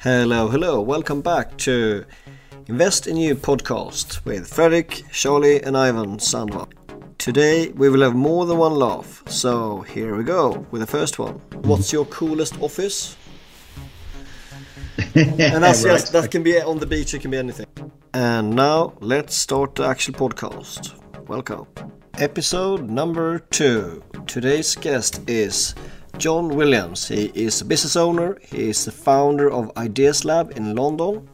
Hello, hello. Welcome back to Invest in You podcast with Fredrik, Charlie, and Ivan Sandva. Today we will have more than one laugh, so here we go with the first one. What's your coolest office? and that's Right. just, that can be on the beach, it can be anything. And now let's start the actual podcast. Welcome. Episode number two. Today's guest is John Williams. He is a business owner, he is the founder of Ideas Lab in London.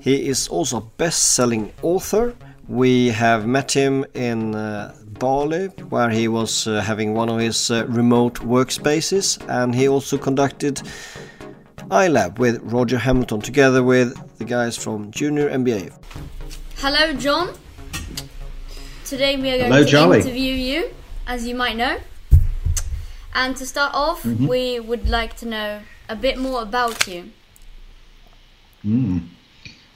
He is also a best selling author. We have met him in uh, Bali, where he was uh, having one of his uh, remote workspaces, and he also conducted iLab with Roger Hamilton together with the guys from Junior MBA. Hello, John. Today we are going Hello, to Charlie. interview you, as you might know. And to start off, Mm-hmm. we would like to know a bit more about you.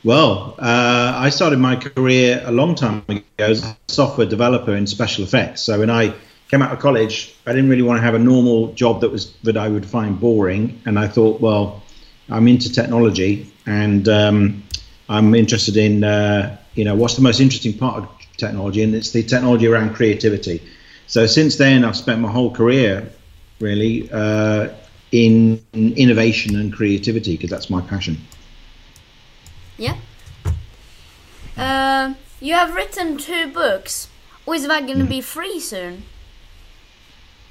Well, uh, I started my career a long time ago as a software developer in special effects. So when I came out of college, I didn't really want to have a normal job that was that I would find boring, and I thought, well, I'm into technology, and um, I'm interested in uh, you know what's the most interesting part of technology, and it's the technology around creativity. So since then, I've spent my whole career really uh, in innovation and creativity because that's my passion. Yeah? Uh, you have written two books. Or is that going to be free soon?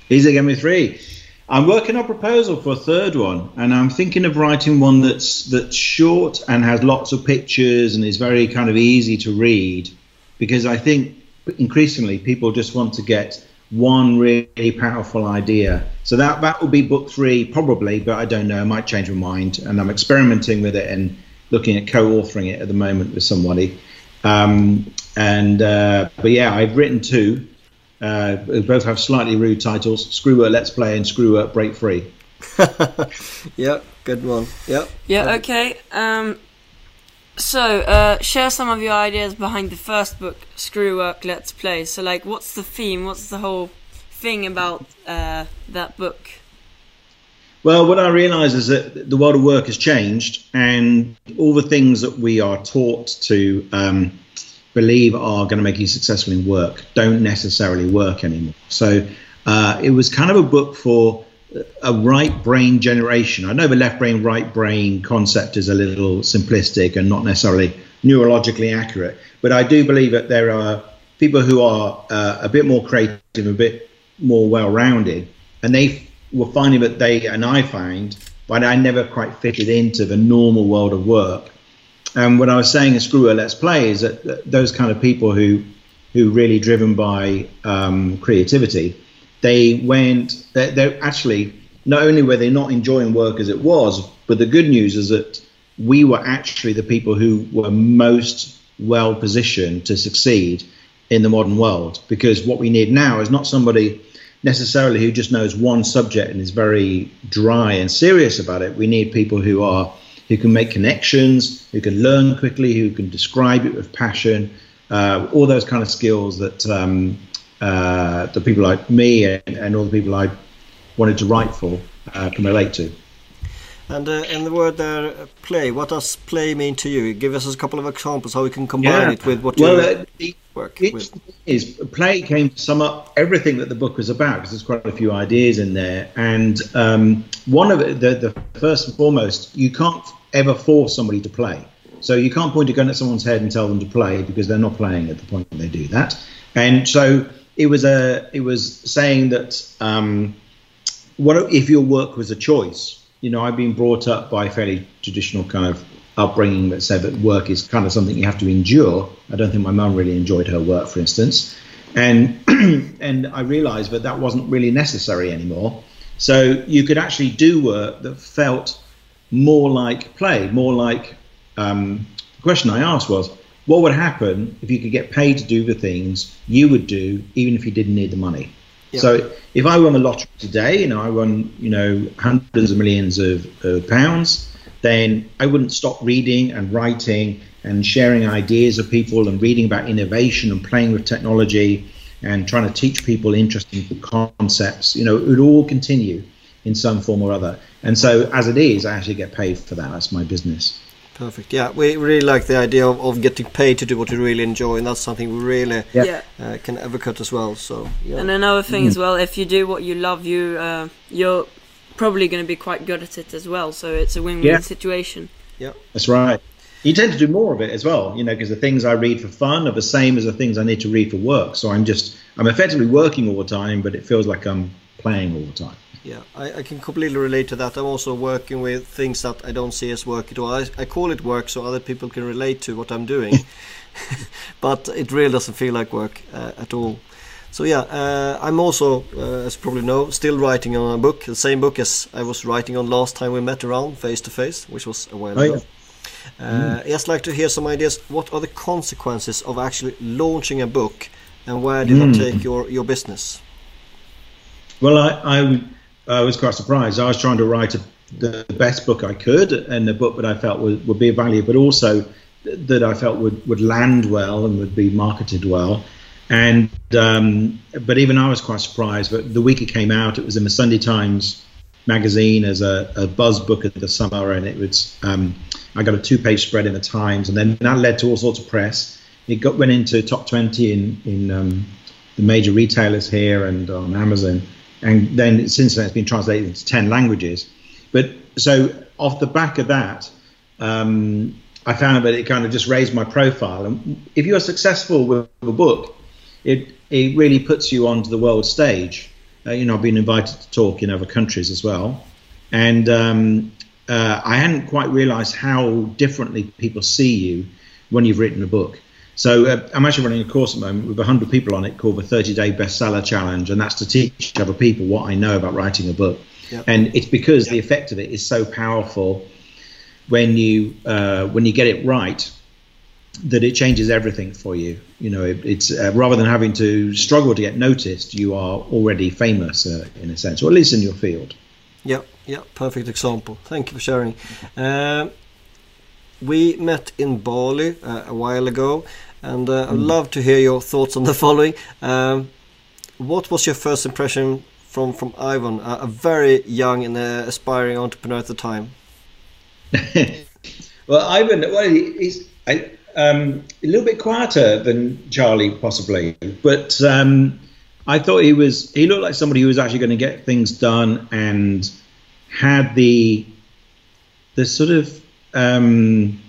Is it going to be three? I'm working on a proposal for a third one, and I'm thinking of writing one that's that's short and has lots of pictures and is very kind of easy to read, because I think increasingly people just want to get one really powerful idea. So that that will be book three probably, but I don't know. I might change my mind, and I'm experimenting with it and looking at co-authoring it at the moment with somebody. Um, and uh, but yeah, I've written two. Uh, both have slightly rude titles: Screw Work Let's Play and Screw Work Break Free. yep, good one. Yep. Yeah, okay. Um, so, uh, share some of your ideas behind the first book, Screw Work, Let's Play. So, like, what's the theme? What's the whole thing about uh, that book? Well, what I realise is that the world of work has changed, and all the things that we are taught to um, believe are going to make you successful in work don't necessarily work anymore. So uh, it was kind of a book for a right brain generation. I know the left brain, right brain concept is a little simplistic and not necessarily neurologically accurate, but I do believe that there are people who are uh, a bit more creative, a bit more well rounded, and they were finding that they, and I find, but I never quite fitted into the normal world of work. And what I was saying in Screw It, Let's Play is that th- those kind of people who who really driven by um, creativity, they went. They're, they're actually not only were they not enjoying work as it was, but the good news is that we were actually the people who were most well positioned to succeed in the modern world. Because what we need now is not somebody necessarily who just knows one subject and is very dry and serious about it. We need people who are who can make connections, who can learn quickly, who can describe it with passion, uh, all those kind of skills that um, uh, the people like me and, and all the people I wanted to write for uh, can relate to. And uh, and the word there, uh, play. What does play mean to you? Give us a couple of examples how we can combine it with what well, you uh, the, work it with. is play came to sum up everything that the book was about because there's quite a few ideas in there. And um, one of it, the, the first and foremost, you can't ever force somebody to play. So you can't point a gun at someone's head and tell them to play because they're not playing at the point they do that. And so it was a it was saying that um, what if your work was a choice? You know, I've been brought up by a fairly traditional kind of upbringing that said that work is kind of something you have to endure. I don't think my mum really enjoyed her work, for instance, and and I realised that that wasn't really necessary anymore. So you could actually do work that felt more like play, more like. Um, the question I asked was, what would happen if you could get paid to do the things you would do, even if you didn't need the money? So if I won the lottery today, you know, I won, you know, hundreds of millions of, of pounds, then I wouldn't stop reading and writing and sharing ideas of people and reading about innovation and playing with technology and trying to teach people interesting concepts. You know, it would all continue in some form or other. And so, as it is, I actually get paid for that. That's my business. Perfect. Yeah, we really like the idea of, of getting paid to do what you really enjoy, and that's something we really Yeah. Yeah. uh, can advocate as well. So yeah, And another thing as well, if you do what you love, you uh, you're probably going to be quite good at it as well. So it's a win-win Yeah. situation. Yeah, that's right. You tend to do more of it as well, you know, because the things I read for fun are the same as the things I need to read for work. So I'm just, I'm effectively working all the time, but it feels like I'm playing all the time. Yeah, I, I can completely relate to that. I'm also working with things that I don't see as work at all. I, I call it work so other people can relate to what I'm doing, but it really doesn't feel like work uh, at all. So yeah, uh, I'm also, uh, as you probably know, still writing on a book, the same book as I was writing on last time we met around face to face, which was a while Oh, ago. Uh, Just like to hear some ideas. What are the consequences of actually launching a book, and where did that take your your business? Well, I, I, w- I was quite surprised. I was trying to write a, the best book I could and the book that I felt would, would be of value, but also th- that I felt would, would land well and would be marketed well. And um, but even I was quite surprised. But the week it came out, it was in the Sunday Times magazine as a, a buzz book of the summer, and it was um, I got a two-page spread in the Times, and then that led to all sorts of press. It got went into top twenty in in um, the major retailers here and on Amazon, and then since then it's been translated into ten languages. But so off the back of that, um, I found that it kind of just raised my profile. And if you are successful with a book, it it really puts you onto the world stage. Uh, you know, I've been invited to talk in other countries as well, and um, uh, I hadn't quite realised how differently people see you when you've written a book. So uh, I'm actually running a course at the moment with 100 people on it called the 30 Day Bestseller Challenge, and that's to teach other people what I know about writing a book. Yep. And it's because the effect of it is so powerful when you uh, when you get it right that it changes everything for you. You know, it, it's uh, rather than having to struggle to get noticed, you are already famous uh, in a sense, or at least in your field. Yeah, yeah, perfect example. Thank you for sharing. Um, we met in Bali uh, a while ago, and uh, I'd love to hear your thoughts on the following. Um, what was your first impression from from Ivan, a, a very young and uh, aspiring entrepreneur at the time? well, Ivan, well, he's I, um, a little bit quieter than Charlie, possibly, but um, I thought he was. He looked like somebody who was actually going to get things done and had the the sort of um,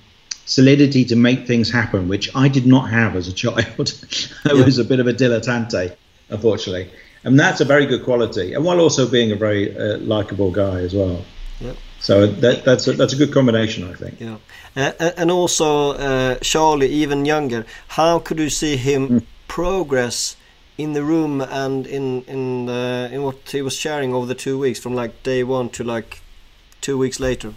solidity to make things happen, which I did not have as a child. I Yeah. was a bit of a dilettante, unfortunately, and that's a very good quality. And while also being a very uh, likable guy as well. Yep. So that, that's a, that's a good combination, I think. Yeah, uh, and also uh, Charlie, even younger. How could you see him progress in the room and in in uh, in what he was sharing over the two weeks, from like day one to like two weeks later?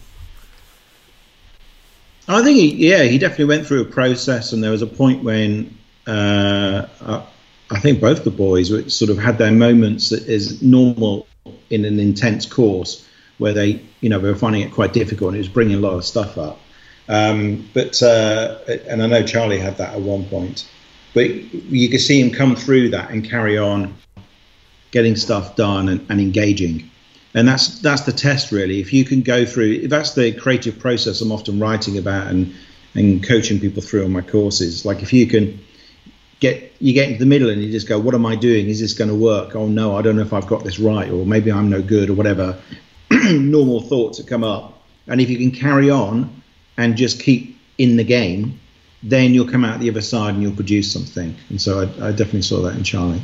I think he, yeah, he definitely went through a process, and there was a point when uh, I, I think both the boys sort of had their moments that is normal in an intense course where they, you know, they were finding it quite difficult, and it was bringing a lot of stuff up. Um, but uh, and I know Charlie had that at one point, but you could see him come through that and carry on, getting stuff done and, and engaging and that's that's the test really. If you can go through that's the creative process i'm often writing about and and coaching people through on my courses. Like if you can get you get into the middle and you just go what am i doing? Is this going to work? Oh no i don't know if i've got this right or maybe i'm no good or whatever. Normal thoughts that come up. And if you can carry on and just keep in the game then you'll come out the other side and you'll produce something. And so i, I definitely saw that in charlie.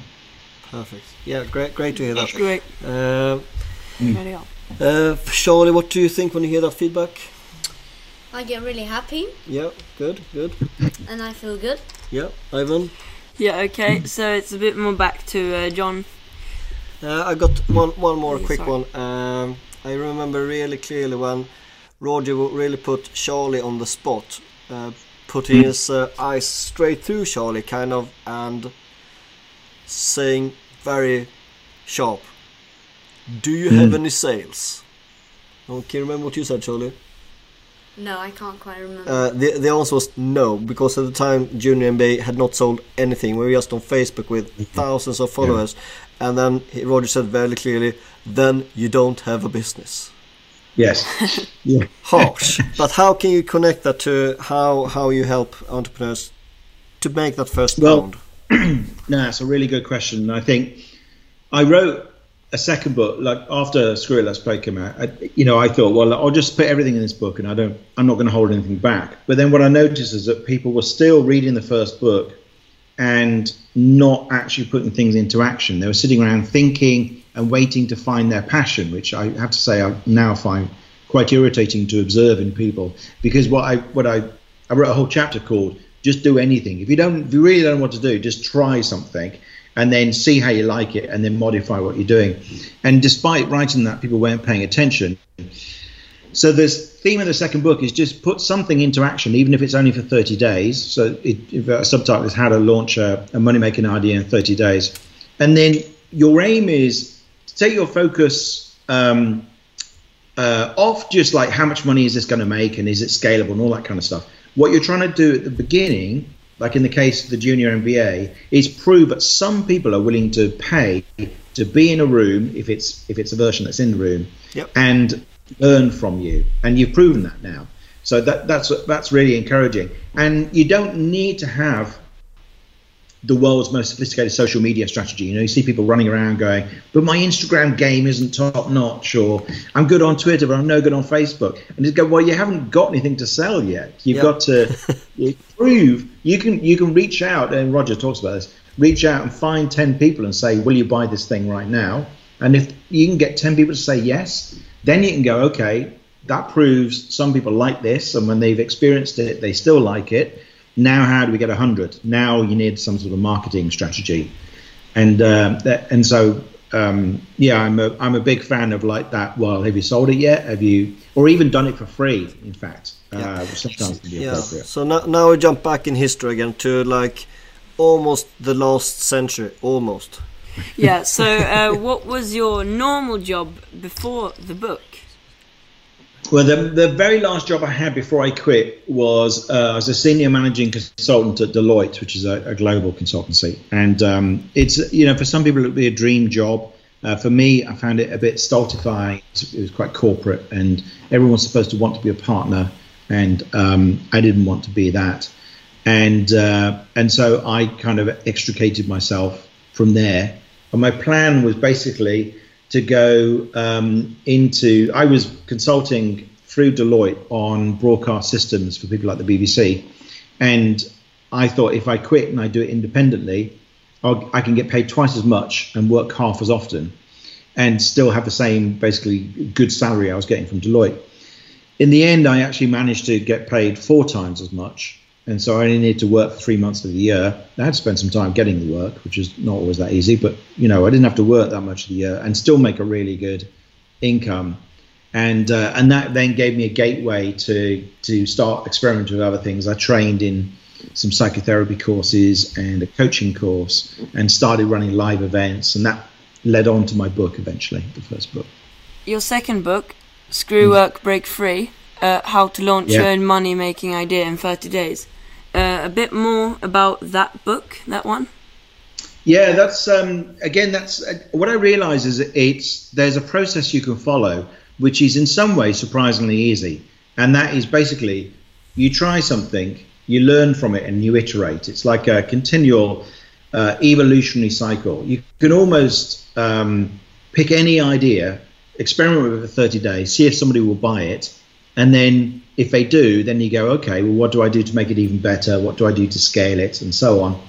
Perfect. Yeah, great, great to hear that. Great. Uh, Ready up. uh, Charlie, what do you think when you hear that feedback? I get really happy Yeah, good, good. and I feel good. Yeah, Ivan. Yeah, okay, so it's a bit more back to uh, John. Uh, I got one one more Oh, quick sorry. one. Um, I remember really clearly when Roger w- really put Charlie on the spot, uh, putting his uh, eyes straight through Charlie, kind of, and saying very sharp, "Do you have any sales?" Oh, can you remember what you said, Charlie? No, I can't quite remember. Uh, the the answer was no because at the time Junior MBA had not sold anything. We were just on Facebook with thousands of followers, and then he, Roger said very clearly, "Then you don't have a business." Yes. yeah. Harsh, but how can you connect that to how how you help entrepreneurs to make that first Well, pound? No, it's a really good question. I think I wrote a second book like after Screw It Let's Play came out. I, you know, I thought, well, I'll just put everything in this book, and I don't, I'm not going to hold anything back. But then what I noticed is that people were still reading the first book and not actually putting things into action. They were sitting around thinking and waiting to find their passion, which I have to say I now find quite irritating to observe in people. Because what I what I I wrote a whole chapter called "Just Do Anything." If you don't, if you really don't know what to do, just try something and then see how you like it, and then modify what you're doing. And despite writing that, people weren't paying attention. So this theme of the second book is just put something into action, even if it's only for 30 days. So it, a subtitle is how to launch a, a money making idea in 30 days, and then your aim is to take your focus um, uh, off just like how much money is this going to make and is it scalable and all that kind of stuff. What you're trying to do at the beginning, like in the case of the junior MBA, is prove that some people are willing to pay to be in a room if it's if it's a version that's in the room Yep. and learn from you. And you've proven that now. So that that's that's really encouraging. And you don't need to have the world's most sophisticated social media strategy. You know, you see people running around going, "But my Instagram game isn't top notch," or "I'm good on Twitter, but I'm no good on Facebook." And you go, "Well, you haven't got anything to sell yet. You've Yep. got to prove you can you can reach out." And Roger talks about this. Reach out and find ten people and say, "Will you buy this thing right now?" And if you can get ten people to say yes, then you can go, "Okay, that proves some people like this, and when they've experienced it, they still like it." Now, how do we get 100? Now you need some sort of marketing strategy. And uh, that, and so, um, yeah, I'm a, I'm a big fan of like that. Well, have you sold it yet? Have you, or even done it for free, in fact, uh, sometimes can be Yeah. appropriate. So now, now we jump back in history again to like almost the last century, almost. Yeah. So, uh, what was your normal job before the book? Well, the, the very last job I had before I quit was uh, as a senior managing consultant at Deloitte, which is a, a global consultancy. And um, it's, you know, for some people it would be a dream job. Uh, for me, I found it a bit stultifying. It was quite corporate, and everyone's supposed to want to be a partner, and um, I didn't want to be that. And uh, and so I kind of extricated myself from there. And my plan was basically to go um, into. I was consulting through Deloitte on broadcast systems for people like the BBC, and I thought if I quit and I do it independently, I'll, I can get paid twice as much and work half as often, and still have the same basically good salary I was getting from Deloitte. In the end, I actually managed to get paid four times as much. And so I only needed to work for three months of the year. I had to spend some time getting the work, which is not always that easy, but you know, I didn't have to work that much of the year and still make a really good income. And uh, and that then gave me a gateway to to start experimenting with other things. I trained in some psychotherapy courses and a coaching course and started running live events and that led on to my book eventually, the first book. Your second book, Screw Work, Break Free: uh, How to Launch Yeah. Your Own Money Making Idea in 30 Days. Uh, a bit more about that book, that one. Yeah, that's um, again. That's uh, what I realize is it's there's a process you can follow, which is in some ways surprisingly easy, and that is basically you try something, you learn from it, and you iterate. It's like a continual uh, evolutionary cycle. You can almost um, pick any idea, experiment with it for 30 days, see if somebody will buy it, and then if they do, then you go, okay, well, what do I do to make it even better? What do I do to scale it, and so on.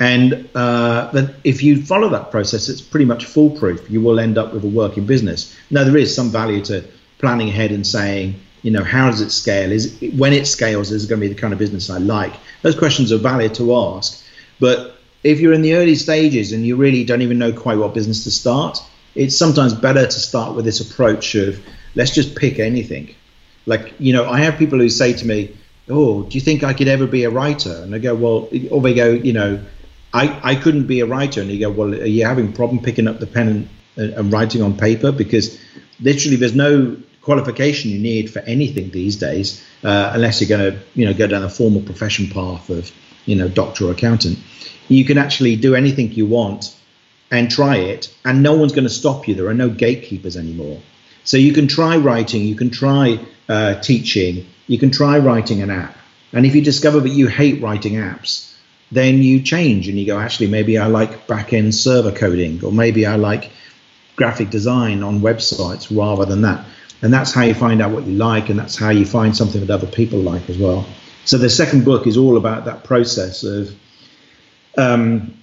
And uh, if you follow that process, it's pretty much foolproof. You will end up with a working business. Now, there is some value to planning ahead and saying, you know, how does it scale? Is when it scales, is it going to be the kind of business I like? Those questions are valid to ask. But if you're in the early stages and you really don't even know quite what business to start, it's sometimes better to start with this approach of let's just pick anything. Like, you know, I have people who say to me, Oh, do you think I could ever be a writer? And I go, Well, or they go, you know, I, I couldn't be a writer. And you go, Well, are you having problem picking up the pen and, and writing on paper? Because literally there's no qualification you need for anything these days, uh, unless you're going to you know go down a formal profession path of you know doctor or accountant. You can actually do anything you want and try it, and no one's going to stop you. There are no gatekeepers anymore. So you can try writing, you can try uh, teaching, you can try writing an app. And if you discover that you hate writing apps, then you change and you go, actually, maybe I like back end server coding, or maybe I like graphic design on websites rather than that. And that's how you find out what you like, and that's how you find something that other people like as well. So the second book is all about that process of. Um,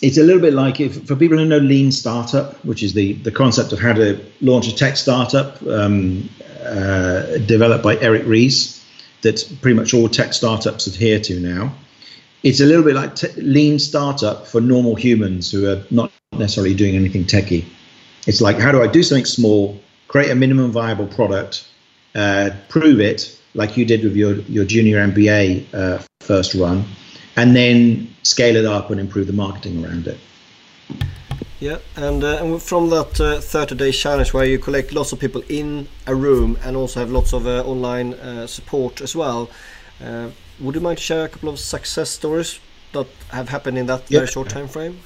it's a little bit like if for people who know lean startup, which is the the concept of how to launch a tech startup um, uh, developed by Eric Ries, that pretty much all tech startups adhere to now. It's a little bit like t- lean startup for normal humans who are not necessarily doing anything techy. It's like how do I do something small, create a minimum viable product, uh, prove it like you did with your your junior MBA uh, first run, and then scale it up and improve the marketing around it. Yeah, and, uh, and from that uh, 30 day challenge where you collect lots of people in a room and also have lots of uh, online uh, support as well, uh, would you mind share a couple of success stories that have happened in that very short time frame?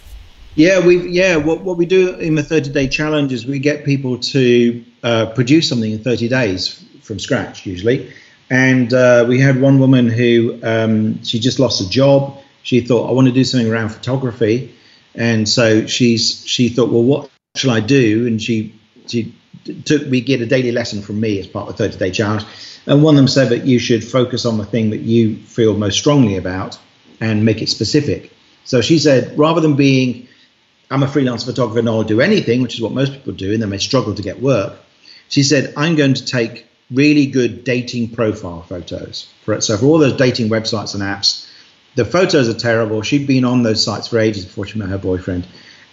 Yeah, we yeah what what we do in the 30 day challenge is we get people to uh, produce something in 30 days from scratch usually, and uh, we had one woman who um, she just lost a job. She thought I want to do something around photography, and so she's she thought well what shall I do? And she she took we get a daily lesson from me as part of the 30 day challenge, and one of them said that you should focus on the thing that you feel most strongly about and make it specific. So she said rather than being I'm a freelance photographer and I'll do anything, which is what most people do, and then they struggle to get work. She said, I'm going to take really good dating profile photos. For it. So for all those dating websites and apps, the photos are terrible. She'd been on those sites for ages before she met her boyfriend.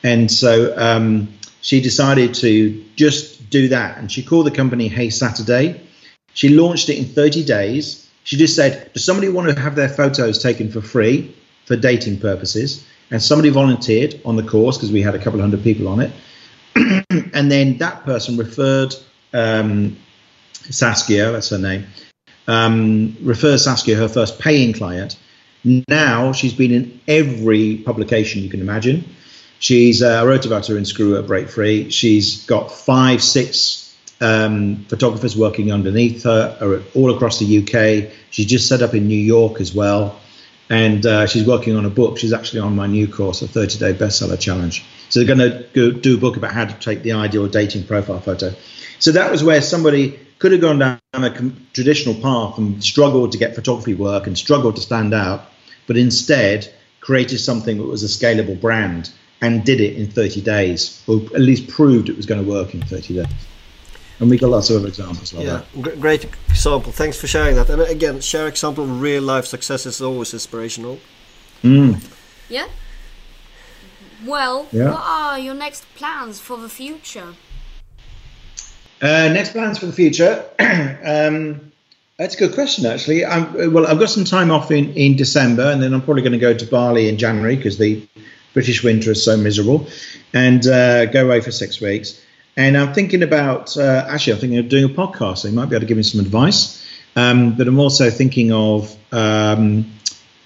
And so um, she decided to just do that. And she called the company Hey Saturday. She launched it in 30 days. She just said, Does somebody want to have their photos taken for free for dating purposes? And somebody volunteered on the course because we had a couple of hundred people on it. and then that person referred um, Saskia, that's her name, um, referred Saskia, her first paying client. Now she's been in every publication you can imagine. She's uh, I wrote about her in Screw Work Break Free. She's got five, six um, photographers working underneath her all across the UK. She's just set up in New York as well, and uh, she's working on a book. She's actually on my new course, a 30 Day Bestseller Challenge. So they're going to do a book about how to take the ideal dating profile photo. So that was where somebody could have gone down a traditional path and struggled to get photography work and struggled to stand out, but instead created something that was a scalable brand and did it in 30 days, or at least proved it was going to work in 30 days. And we got lots of other examples like Yeah, that. gr- great example. Thanks for sharing that. And again, share example of real life success is always inspirational. Mm. Yeah. Well, Yeah. what are your next plans for the future? Uh, next plans for the future. um, that's a good question, actually. I'm, well, I've got some time off in, in December, and then I'm probably going to go to Bali in January because the British winter is so miserable, and uh, go away for six weeks. And I'm thinking about uh, actually, I'm thinking of doing a podcast. So you might be able to give me some advice. Um, but I'm also thinking of um,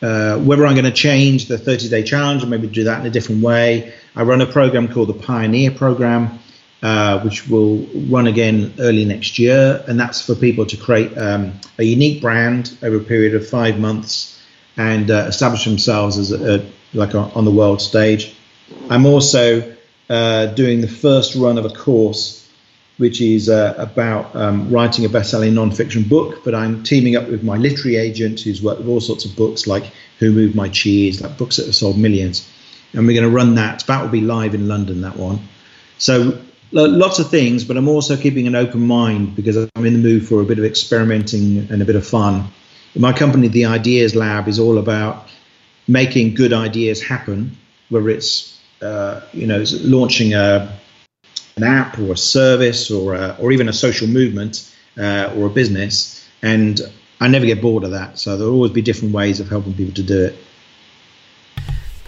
uh, whether I'm going to change the 30 day challenge or maybe do that in a different way. I run a program called the Pioneer Program, uh, which will run again early next year, and that's for people to create um, a unique brand over a period of five months and uh, establish themselves as a, a, like a, on the world stage. I'm also uh, doing the first run of a course which is uh, about um, writing a best-selling non-fiction book. But I'm teaming up with my literary agent, who's worked with all sorts of books like Who Moved My Cheese, like books that have sold millions. And we're going to run that. That will be live in London. That one. So lots of things, but I'm also keeping an open mind because I'm in the mood for a bit of experimenting and a bit of fun. My company, the Ideas Lab, is all about making good ideas happen, whether it's uh, you know launching a an app or a service or a, or even a social movement uh, or a business, and I never get bored of that. So there'll always be different ways of helping people to do it.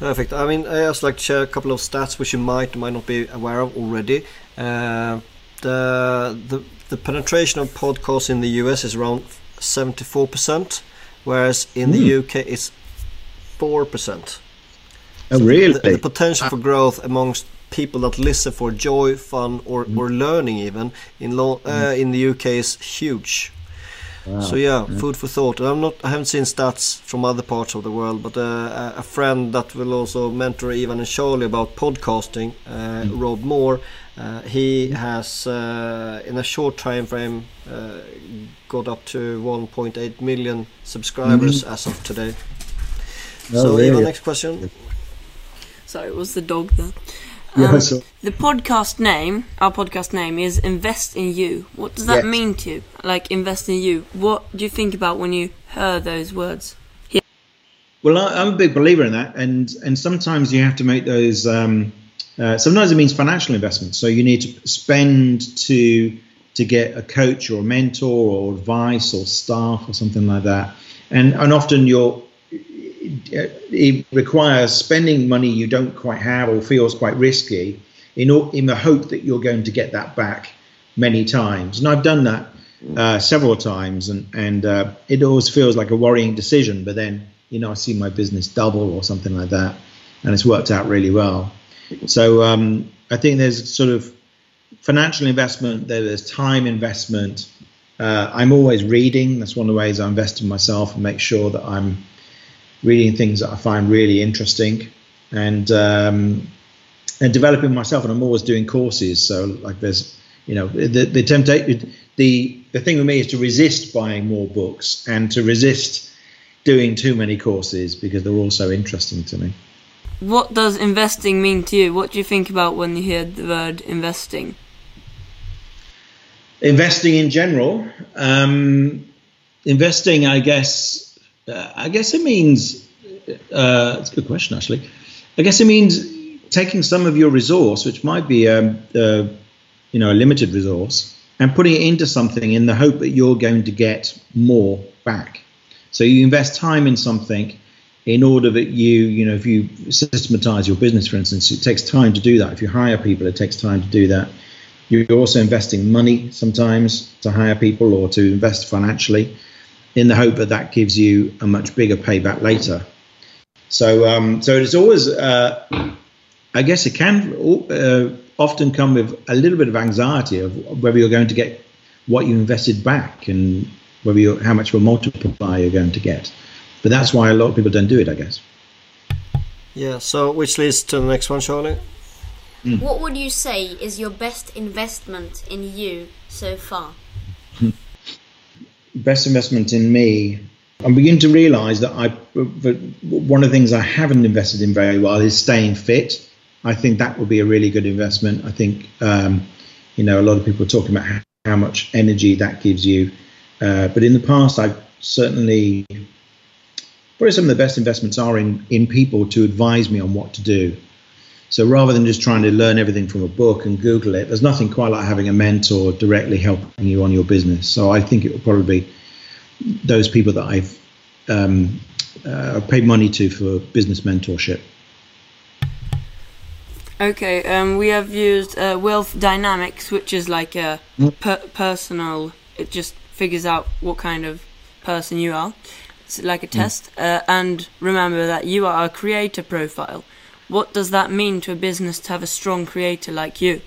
Perfect. I mean, I just like to share a couple of stats which you might might not be aware of already. Uh, the the the penetration of podcasts in the US is around 74%, whereas in the UK it's 4%. Oh, really? The, the potential for growth amongst people that listen for joy, fun, or, or learning even in lo- uh, in the UK is huge. So yeah, food for thought. I'm not. I haven't seen stats from other parts of the world, but uh, a- a friend that will also mentor Ivan and Charlie about podcasting, uh, Rob Moore. Uh, he has, uh, in a short time frame, uh, got up to 1.8 million subscribers as of today. Oh, so, really? Ivan, next question. Sorry, it was the dog there. Yeah, Um, The podcast name, our podcast name is Invest in You. What does that Yes. mean to you? Like, invest in you. What do you think about when you hear those words? Well, I, I'm a big believer in that, and and sometimes you have to make those. Um, uh, sometimes it means financial investment. So you need to spend to to get a coach or a mentor or advice or staff or something like that, and and often you're it requires spending money you don't quite have or feels quite risky in in the hope that you're going to get that back many times. And I've done that uh, several times, and and uh, it always feels like a worrying decision. But then you know I see my business double or something like that, and it's worked out really well. So um, I think there's sort of financial investment. There's time investment. Uh, I'm always reading. That's one of the ways I invest in myself and make sure that I'm reading things that I find really interesting and um, and developing myself. And I'm always doing courses. So like there's you know the the temptation the the thing with me is to resist buying more books and to resist doing too many courses because they're all so interesting to me. What does investing mean to you? What do you think about when you hear the word investing? investing in general um, investing i guess i guess it means uh, it's a good question actually. I guess it means taking some of your resource which might be a, a you know a limited resource and putting it into something in the hope that you're going to get more back. So you invest time in something in order that you you know if you systematize your business for instance it takes time to do that. If you hire people it takes time to do that. You're also investing money sometimes to hire people or to invest financially in the hope that that gives you a much bigger payback later. So, um, so it's always, uh, I guess it can uh, often come with a little bit of anxiety of whether you're going to get what you invested back and whether you how much of a multiplier you're going to get. But that's why a lot of people don't do it, I guess. Yeah. So, which leads to the next one, Charlie. What would you say is your best investment in you so far? Best investment in me. I'm beginning to realise that I, that one of the things I haven't invested in very well is staying fit. I think that would be a really good investment. I think, um, you know, a lot of people are talking about how, how much energy that gives you. Uh, but in the past, I've certainly, probably some of the best investments are in, in people to advise me on what to do. So rather than just trying to learn everything from a book and Google it, there's nothing quite like having a mentor directly helping you on your business. So I think it will probably be those people that I've um, uh, paid money to for business mentorship. Okay, um, we have used uh, Wealth Dynamics, which is like a per- personal. It just figures out what kind of person you are. It's like a test. Uh, and remember that you are a creator profile. What does that mean to a business to have a strong creator like you?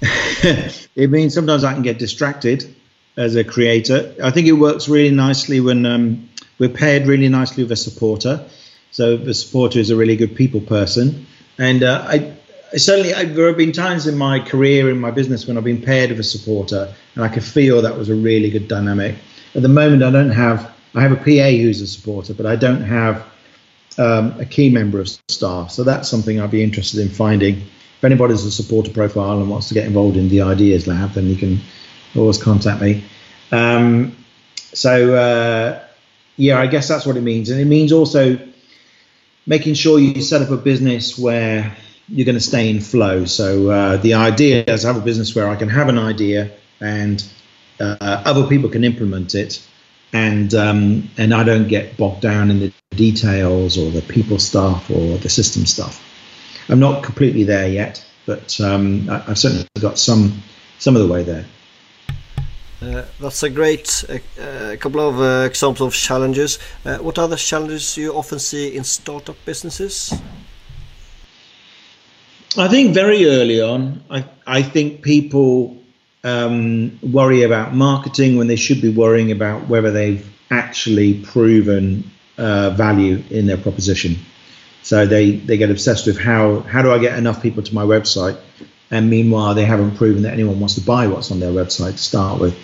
it means sometimes I can get distracted as a creator. I think it works really nicely when um, we're paired really nicely with a supporter. So the supporter is a really good people person, and uh, I, certainly I, there have been times in my career in my business when I've been paired with a supporter, and I could feel that was a really good dynamic. At the moment, I don't have I have a PA who's a supporter, but I don't have um, a key member of staff. So that's something I'd be interested in finding. If anybody's a supporter profile and wants to get involved in the ideas lab, then you can always contact me. Um, so uh, yeah, I guess that's what it means, and it means also making sure you set up a business where you're going to stay in flow. So uh, the idea is have a business where I can have an idea and uh, other people can implement it, and um, and I don't get bogged down in the details or the people stuff or the system stuff. I'm not completely there yet, but um, I, I've certainly got some some of the way there. Uh, that's a great uh, uh, couple of uh, examples of challenges. Uh, what other challenges do you often see in startup businesses? I think very early on, I, I think people um, worry about marketing when they should be worrying about whether they've actually proven uh, value in their proposition. So they, they get obsessed with how, how do I get enough people to my website? And meanwhile, they haven't proven that anyone wants to buy what's on their website to start with.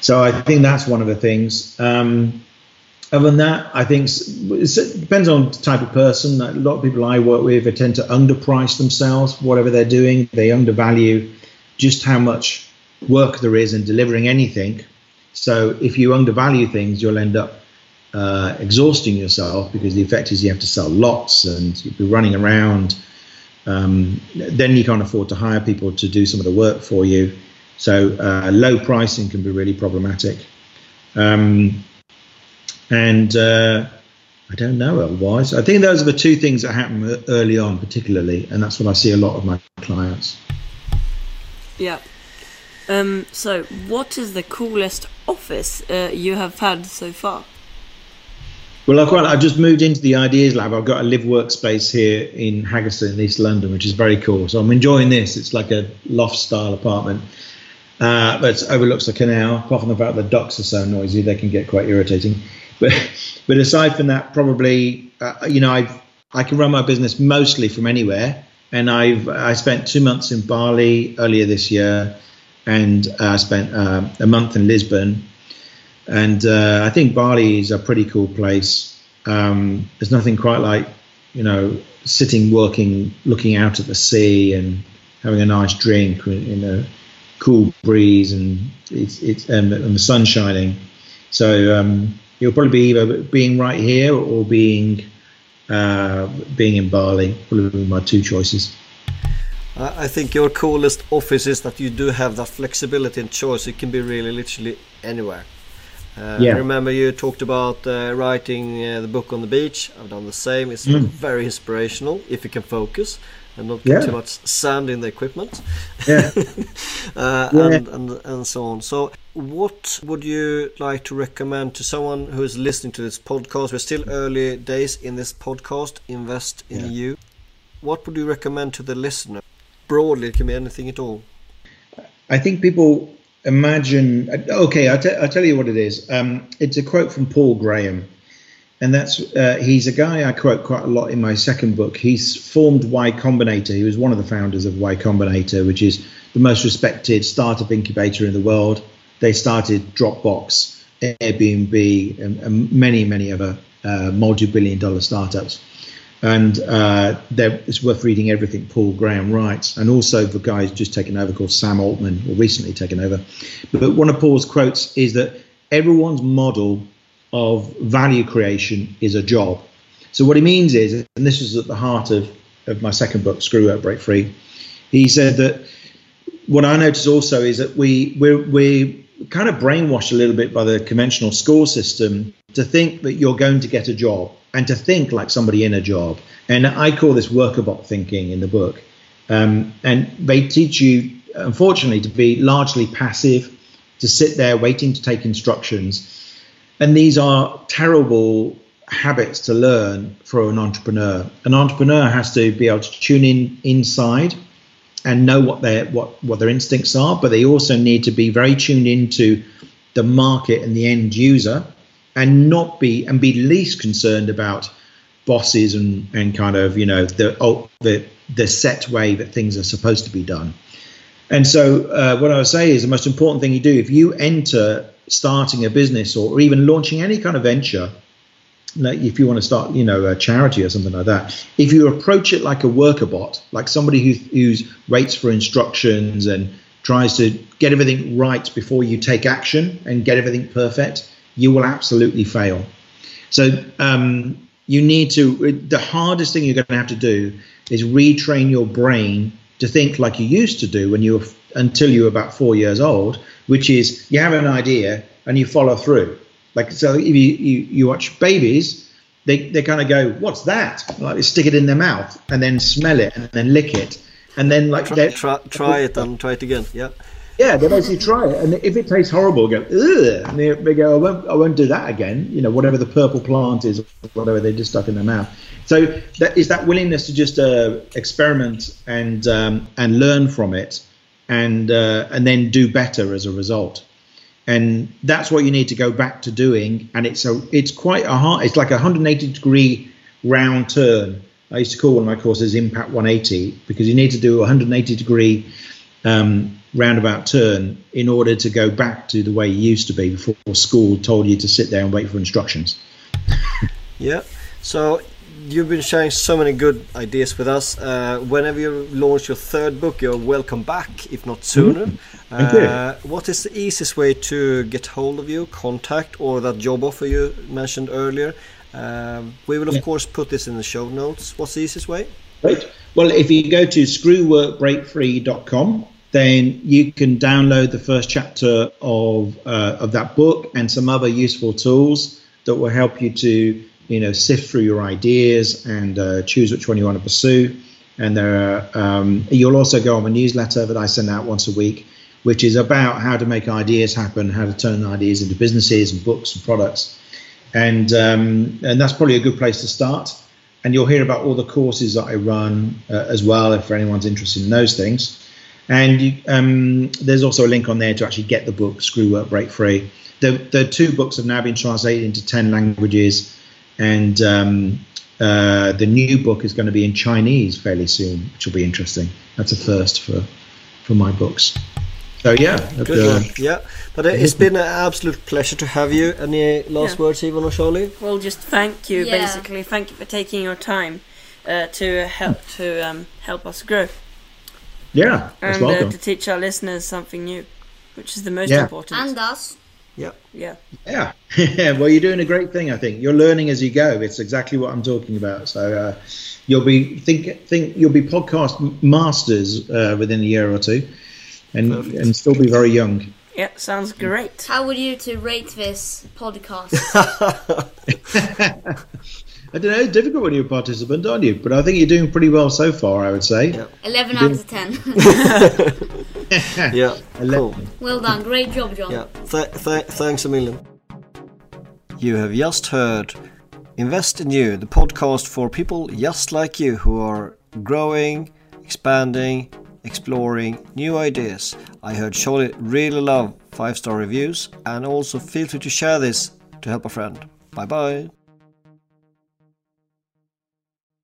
So I think that's one of the things. Um, other than that, I think it depends on the type of person. A lot of people I work with they tend to underprice themselves, whatever they're doing. They undervalue just how much work there is in delivering anything. So if you undervalue things, you'll end up uh, exhausting yourself because the effect is you have to sell lots and you'll be running around. Um, then you can't afford to hire people to do some of the work for you. So uh, low pricing can be really problematic. Um, and uh, I don't know otherwise. I think those are the two things that happen early on, particularly, and that's what I see a lot of my clients. Yeah. Um, so, what is the coolest office uh, you have had so far? Well, I've, I've just moved into the Ideas Lab. I've got a live workspace here in Haggerston, East London, which is very cool. So I'm enjoying this. It's like a loft style apartment uh, but it overlooks the canal. Apart from the fact the ducks are so noisy, they can get quite irritating. But but aside from that, probably uh, you know I I can run my business mostly from anywhere, and I've I spent two months in Bali earlier this year, and uh, I spent uh, a month in Lisbon, and uh, I think Bali is a pretty cool place. Um, there's nothing quite like you know sitting, working, looking out at the sea, and having a nice drink in a cool breeze and it's it's and, and the sun shining. So um, it'll probably be either being right here or being uh, being in Bali. Probably my two choices. I think your coolest office is that you do have that flexibility and choice. It can be really literally anywhere. Uh, yeah. I remember you talked about uh, writing uh, the book on the beach. I've done the same. It's mm. very inspirational if you can focus and not get yeah. too much sand in the equipment. Yeah. uh, yeah. And, and, and so on. So, what would you like to recommend to someone who is listening to this podcast? We're still early days in this podcast, Invest in yeah. You. What would you recommend to the listener? Broadly, it can be anything at all. I think people imagine. Okay, I'll, t- I'll tell you what it is. Um, it's a quote from Paul Graham and that's uh, he's a guy I quote quite a lot in my second book. He's formed Y Combinator. He was one of the founders of Y Combinator, which is the most respected startup incubator in the world. They started Dropbox, Airbnb, and, and many many other uh, multi-billion dollar startups. And uh, it's worth reading everything Paul Graham writes, and also the guy who's just taken over called Sam Altman, or recently taken over. But one of Paul's quotes is that everyone's model of value creation is a job. So what he means is, and this is at the heart of, of my second book, Screw Work, Break Free, he said that what I notice also is that we we're, we kind of brainwashed a little bit by the conventional school system to think that you're going to get a job and to think like somebody in a job. And I call this worker-bot thinking in the book. Um, and they teach you, unfortunately, to be largely passive, to sit there waiting to take instructions and these are terrible habits to learn for an entrepreneur. An entrepreneur has to be able to tune in inside and know what their what what their instincts are, but they also need to be very tuned into the market and the end user, and not be and be least concerned about bosses and and kind of you know the oh, the the set way that things are supposed to be done. And so, uh, what I would say is the most important thing you do if you enter starting a business or, or even launching any kind of venture, like if you want to start, you know, a charity or something like that, if you approach it like a worker bot, like somebody who who's waits for instructions and tries to get everything right before you take action and get everything perfect, you will absolutely fail. So um, you need to. The hardest thing you're going to have to do is retrain your brain to think like you used to do when you were until you were about four years old, which is you have an idea and you follow through. Like so, if you you, you watch babies, they they kind of go, "What's that?" Like they stick it in their mouth and then smell it and then lick it, and then like try try, try it and try it again. Yeah. Yeah, they basically try it, and if it tastes horrible, go ugh, and they, they go, I won't, I won't do that again. You know, whatever the purple plant is, whatever they just stuck in their mouth. So that is that willingness to just uh, experiment and um, and learn from it, and uh, and then do better as a result. And that's what you need to go back to doing. And it's a it's quite a hard. It's like a 180 degree round turn. I used to call one of my courses Impact 180 because you need to do a 180 degree um, roundabout turn in order to go back to the way you used to be before school told you to sit there and wait for instructions. yeah. So you've been sharing so many good ideas with us. Uh, whenever you launch your third book, you're welcome back, if not sooner. Mm-hmm. Uh, what is the easiest way to get hold of you, contact, or that job offer you mentioned earlier? Um, we will, of yeah. course, put this in the show notes. What's the easiest way? Right. Well, if you go to screwworkbreakfree.com, then you can download the first chapter of uh, of that book and some other useful tools that will help you to you know sift through your ideas and uh, choose which one you want to pursue. And there, are, um, you'll also go on a newsletter that I send out once a week, which is about how to make ideas happen, how to turn ideas into businesses and books and products and um, and that's probably a good place to start. And you'll hear about all the courses that I run uh, as well, if anyone's interested in those things. And you, um, there's also a link on there to actually get the book Screw Work Break Free. The the two books have now been translated into ten languages, and um, uh, the new book is going to be in Chinese fairly soon, which will be interesting. That's a first for for my books. So yeah, good uh, Yeah, but it's been an absolute pleasure to have you. Any last yeah. words, Ivan or Charlie? Well, just thank you. Yeah. Basically, thank you for taking your time uh, to help to um, help us grow. Yeah, and uh, to teach our listeners something new, which is the most yeah. important. And us. Yeah. Yeah. Yeah. well, you're doing a great thing. I think you're learning as you go. It's exactly what I'm talking about. So uh, you'll be think think you'll be podcast masters uh, within a year or two and and still be very young. Yeah, sounds great. How would you to rate this podcast? I don't know. It's difficult when you're a participant, aren't you? But I think you're doing pretty well so far. I would say. Yeah. Eleven out of ten. yeah. Cool. Well done. Great job, John. Yeah. Th- th- thanks a million. You have just heard Invest in You, the podcast for people just like you who are growing, expanding, exploring new ideas. I heard Charlie really love 5 star reviews and also feel free to share this to help a friend. Bye bye.